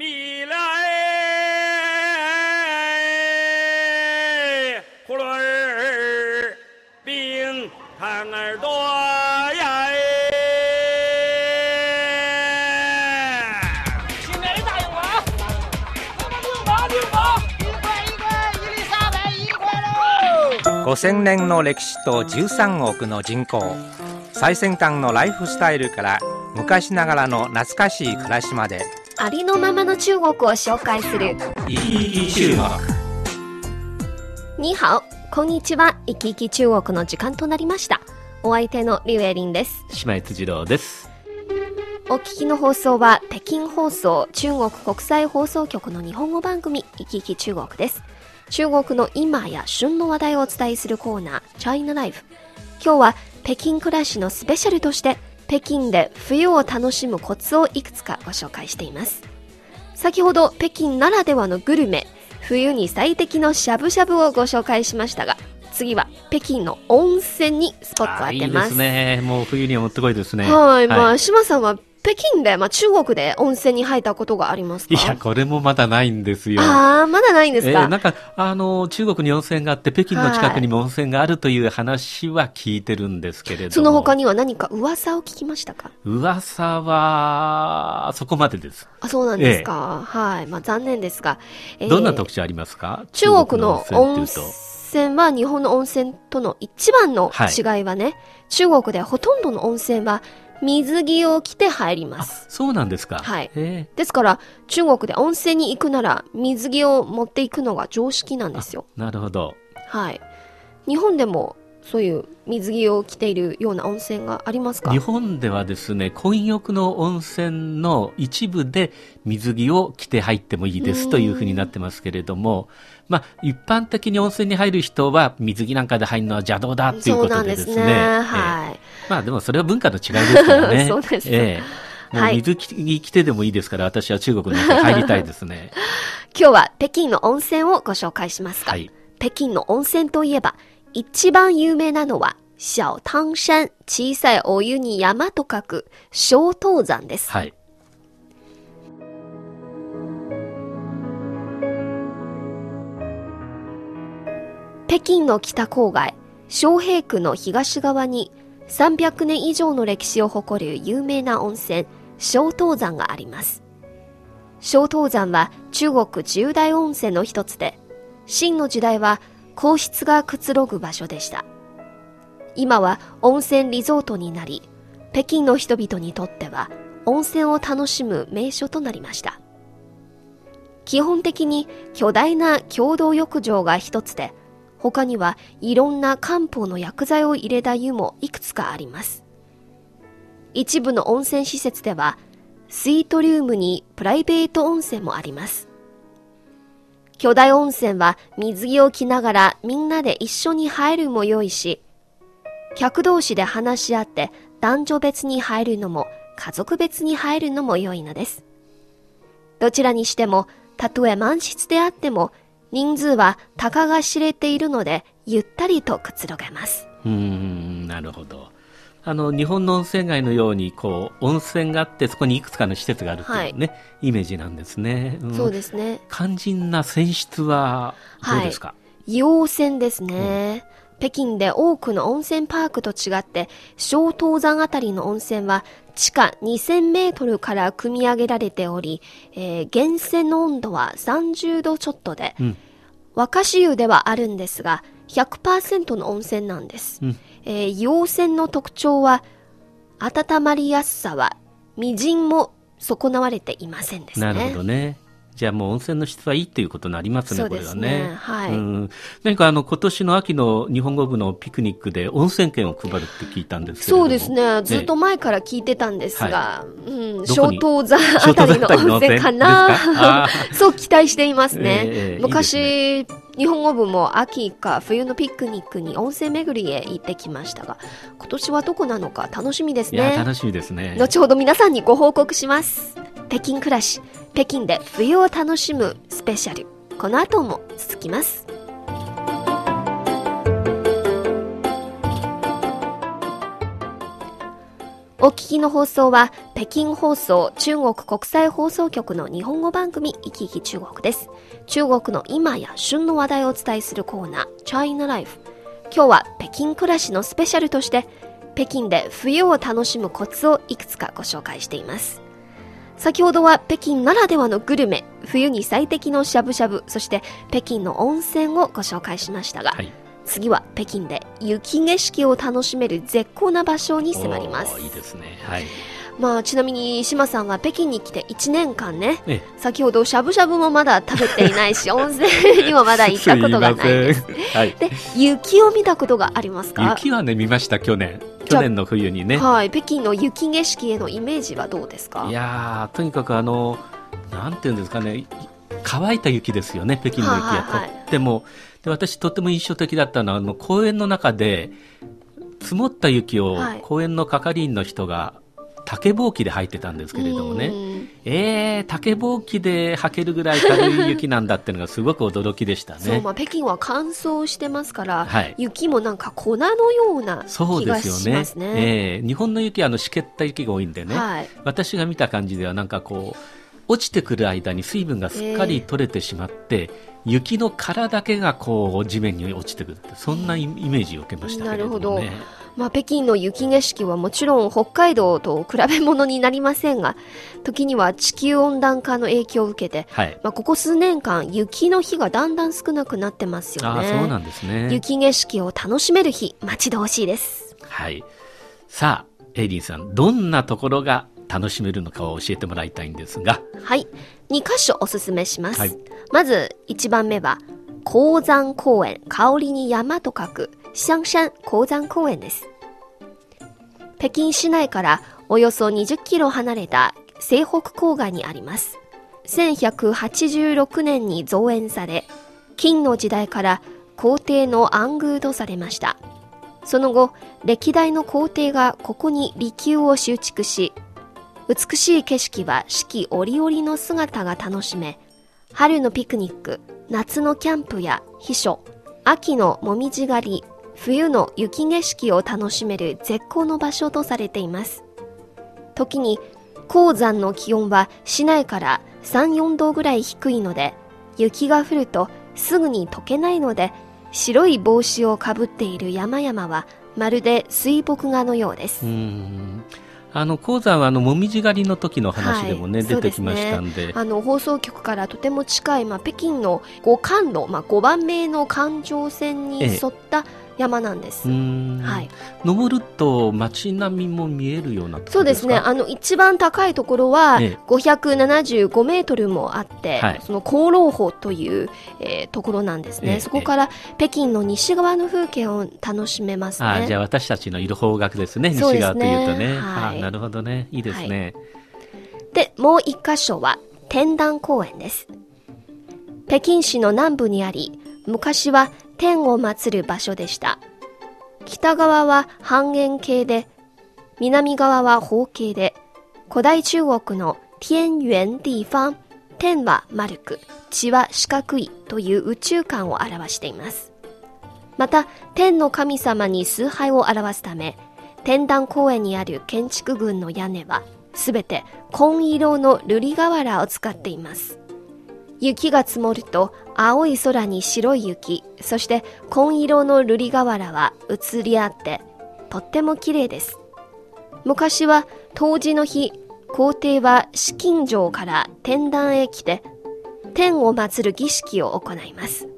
米了哎，葫芦儿冰糖儿多呀哎。新来的大洋娃，那么六毛六毛，一块一块，一粒三百一块喽。5000年の歴史と13億の人口最先端のライフスタイルから昔ながらの懐かしい暮らしまでありのままの中国を紹介する。生き生き中国。にハオこんにちは。生き生き中国の時間となりました。お相手のリュウエリンです。島井辻郎です。お聞きの放送は北京放送中国国際放送局の日本語番組生き生き中国です。中国の今や旬の話題をお伝えするコーナーチャイナライフ。今日は北京暮らしのスペシャルとして北京で冬を楽しむコツをいくつかご紹介しています先ほど北京ならではのグルメ冬に最適のしゃぶしゃぶをご紹介しましたが次は北京の温泉にスポットをあーいいで当てますすね。もう冬にはもってこいですね。はい、まあ、島さんは北京で、まあ、中国で温泉に入ったことがありますか？いや、これもまだないんですよ。ああ、まだないんですか、えーなんか、あの、中国に温泉があって、北京の近くにも温泉があるという話は聞いてるんですけれども。その他には何か噂を聞きましたか？噂は、そこまでです。あ、そうなんですか。はい。まあ、残念ですが。えーどんな特徴ありますか？中国の温泉。泉は日本の温泉との一番の違いはね、中国でほとんどの温泉は水着を着て入りまあす。、そうなんですか。はいえですから、中国で温泉に行くなら水着を持っていくのが常識なんですよ。ーなるほど。はい。日本でもそういう水着を着ているような温泉がありますか？日本ではですね、混浴の温泉の一部で水着を着て入ってもいいですというふうになってますけれども、まあ、一般的に温泉に入る人は水着なんかで入るのは邪道だっていうことんですね。でですね。ええはい。まあでもそれは文化の違いですからね。そうですええもうはい水着着てでもいいですから、私は中国の温泉入りたいですね。今日は北京の温泉をご紹介しますが、はい。北京の温泉といえば、一番有名なのは、小湯山、小さいお湯に山と書く、小湯山です。はい。北京の北郊外、昌平区の東側に、300年以上の歴史を誇る有名な温泉、小湯山があります。小湯山は中国十大温泉の一つで、清の時代は皇室がくつろぐ場所でした。今は温泉リゾートになり、北京の人々にとっては温泉を楽しむ名所となりました。基本的に巨大な共同浴場が一つで、他にはいろんな漢方の薬剤を入れた湯もいくつかあります。一部の温泉施設では、スイートリウムにプライベート温泉もあります。巨大温泉は水着を着ながらみんなで一緒に入るも良いし、客同士で話し合って男女別に入るのも家族別に入るのも良いのです。どちらにしても、たとえ満室であっても、人数はたかが知れているので、ゆったりとくつろげます。うーん、なるほど。あの、日本の温泉街のように、こう、温泉があって、そこにいくつかの施設があるっていうね、イメージなんですね。んそうですね。肝心な泉質は、どうですか、陽泉ですね。北京で多くの温泉パークと違って、小東山あたりの温泉は地下2000メートルから組み上げられており、えー源泉の温度は30度ちょっとで、うん若潮湯ではあるんですが、100%の温泉なんです。うんえー陽泉の特徴は、温まりやすさは、みじんも損なわれていませんですね。なるほどね。じゃあもう温泉の質はいいっていうことになりますね、そうですこれはね。ねはいうん。何かあの、今年の秋の日本語部のピクニックで温泉券を配るって聞いたんですけ。そうですね。ずっと前から聞いてたんですが、うん、どこ小に東山あたりの温泉？かな。そう期待していますね。ええ昔日本語部も秋か冬のピクニックに温泉巡りへ行ってきましたが、今年はどこなのか楽しみですいや、ね。楽しみですね。後ほど皆さんにご報告します。北京暮らし、北京で冬を楽しむスペシャル。この後も続きます。お聞きの放送は北京放送中国国際放送局の日本語番組「いきいき中国」です。中国の今や旬の話題をお伝えするコーナー「China Life」。今日は北京暮らしのスペシャルとして北京で冬を楽しむコツをいくつかご紹介しています。先ほどは北京ならではのグルメ、冬に最適のしゃぶしゃぶ、そして北京の温泉をご紹介しましたが、はい。次は北京で雪景色を楽しめる絶好な場所に迫りますいいですね。はい。まあちなみに島さんは北京に来て1年間ねえ先ほどしゃぶしゃぶもまだ食べていないし 温泉にもまだ行ったことがないですはい。で雪を見たことがありますか？雪はね、見ました、去年。去年の冬にね。はい北京の雪景色へのイメージはどうですか？いやー、とにかくあの、なんていうんですかね、い乾いた雪ですよね、北京の雪は。はいはいはいとっても、で私、とっても印象的だったのは、あの公園の中で、積もった雪をはい。公園の係員の人が、竹ぼうきで履いてたんですけれどもね、うん。えー、竹ぼうきで履けるぐらい軽い雪なんだっていうのがすごく驚きでしたそう、ね。まあ、北京は乾燥してますから、はい。雪もなんか粉のようなそう気がですよね。しますね。えー日本の雪はあのしけった雪が多いんでね、はい、私が見た感じではなんかこう落ちてくる間に水分がすっかり取れてしまって、雪の殻だけがこう地面に落ちてくるそんなイイメージを受けましたね。なるまあ、北京の雪景色はもちろん北海道と比べ物になりませんが時には地球温暖化の影響を受けて、はい。まあ、ここ数年間雪の日がだんだん少なくなってますよね。そうなんですね。雪景色を楽しめる日待ち遠しいです。はい。さあエイリンさんどんなところが楽しめるのかを教えてもらいたいんですが。はい。2箇所おすすめします、はいまず1番目は鉱山公園香りに山と書く香山鉱山公園です。北京市内からおよそ20キロ離れた西北郊外にあります。1186年に造園され金の時代から皇帝の暗宮とされました。その後歴代の皇帝がここに離宮を修築し美しい景色は四季折々の姿が楽しめ春のピクニック夏のキャンプや秘書秋のもみじ狩り冬の雪景色を楽しめる絶好の場所とされています。時に鉱山の気温は市内から34度ぐらい低いので雪が降るとすぐに溶けないので白い帽子をかぶっている山々はまるで水墨画のようです。うーん。あの鉱山はあのもみじ狩りの時の話でもね、はい出てきましたんで。あの放送局からとても近い、まあ、北京の五環路、まあ、5番目の環状線に沿った山なんです、はい、登ると街並みも見えるようなとこそうですね。かあの一番高いところはええ。575メートルもあって、はい。その功労峰という、えーところなんですね、ええそこから北京の西側の風景を楽しめますね。あじゃあ私たちのいる方角ですね、西側というとね。はい。あなるほどね。いいですね。で、もう一箇所は天壇公園です。北京市の南部にあり、昔は天を祀る場所でした。北側は半円形で、南側は方形で、古代中国の天元地方、天は丸く、地は四角いという宇宙観を表しています。また、天の神様に崇拝を表すため、天壇公園にある建築群の屋根は、すべて紺色の瑠璃瓦を使っています。雪が積もると青い空に白い雪、そして紺色の瑠璃瓦は映り合って、とっても綺麗です。昔は冬至の日、皇帝は紫禁城から天壇へ来て、天を祀る儀式を行います。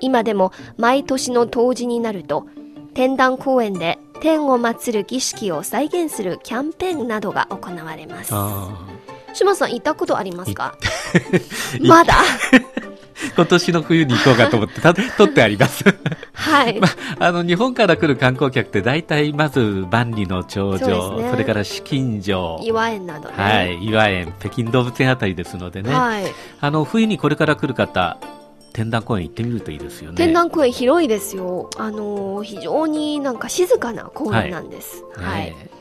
今でも毎年の冬至になると、天壇公園で天を祀る儀式を再現するキャンペーンなどが行われます。あ島さん行ったことありますか？まだー 今年の冬に行こうかと思って、た取ってあります。はい。あの、日本から来る観光客って大体まず万里の長城、ですねそれから紫禁城、岩園などね。はい、岩園、北京動物園あたりですのでね、はい。あの、冬にこれから来る方、天壇公園行ってみるといいですよね。天覧公園広いですよ。あのー非常になんか静かな公園なんです。はい。ねえ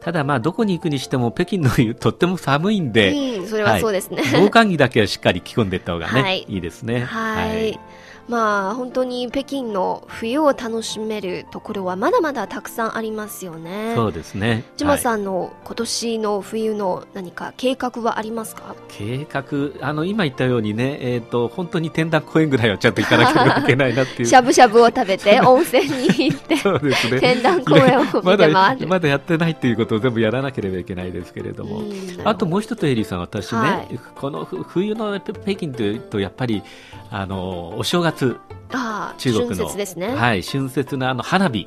ただまあ、どこに行くにしても北京の冬 とっても寒いんで、うん、それはそうですね。防寒着だけはしっかり着込んでいった方がね、はいい、いですね。はい。まあ本当に北京の冬を楽しめるところはまだまだたくさんありますよね。そうですね。ジマさんの今年の冬の何か計画はありますか、計画、あの、今言ったようにね、えっ、と、本当に展覧公園ぐらいはちゃんと行かなければいけないなっていう。しゃぶしゃぶを食べて温泉に行ってそうですね。展覧公園を見まだて回る。まだやってないっていうことを全部やらなければいけないですけれども、うんあともう一つ、エリーさん、私ね、はいこのふ冬の北京というと、やっぱりあのお正月、ああ中国の春節ですね。はい、春節のあの花火、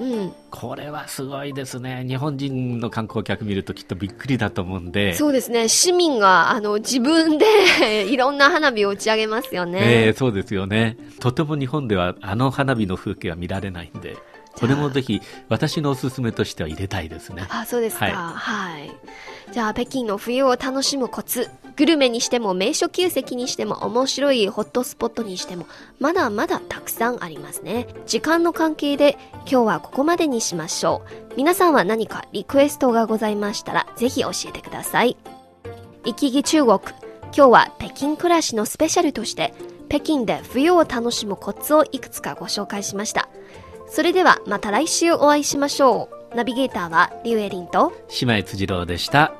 うん、これはすごいですね、日本人の観光客見るときっとびっくりだと思うんで。そうですね。市民があの自分で いろんな花火を打ち上げますよね。えーそうですよね。とても日本ではあの花火の風景は見られないんで、これもぜひ私のおすすめとしては入れたいですね。あ、そうですか。はいはい。じゃあ、北京の冬を楽しむコツ。グルメにしても、名所旧跡にしても、面白いホットスポットにしても、まだまだたくさんありますね。時間の関係で、今日はここまでにしましょう。皆さんは何かリクエストがございましたら、ぜひ教えてください。行き来中国。今日は北京暮らしのスペシャルとして、北京で冬を楽しむコツをいくつかご紹介しました。それではまた来週お会いしましょう。ナビゲーターはリュウエリンと姉妹辻郎でした。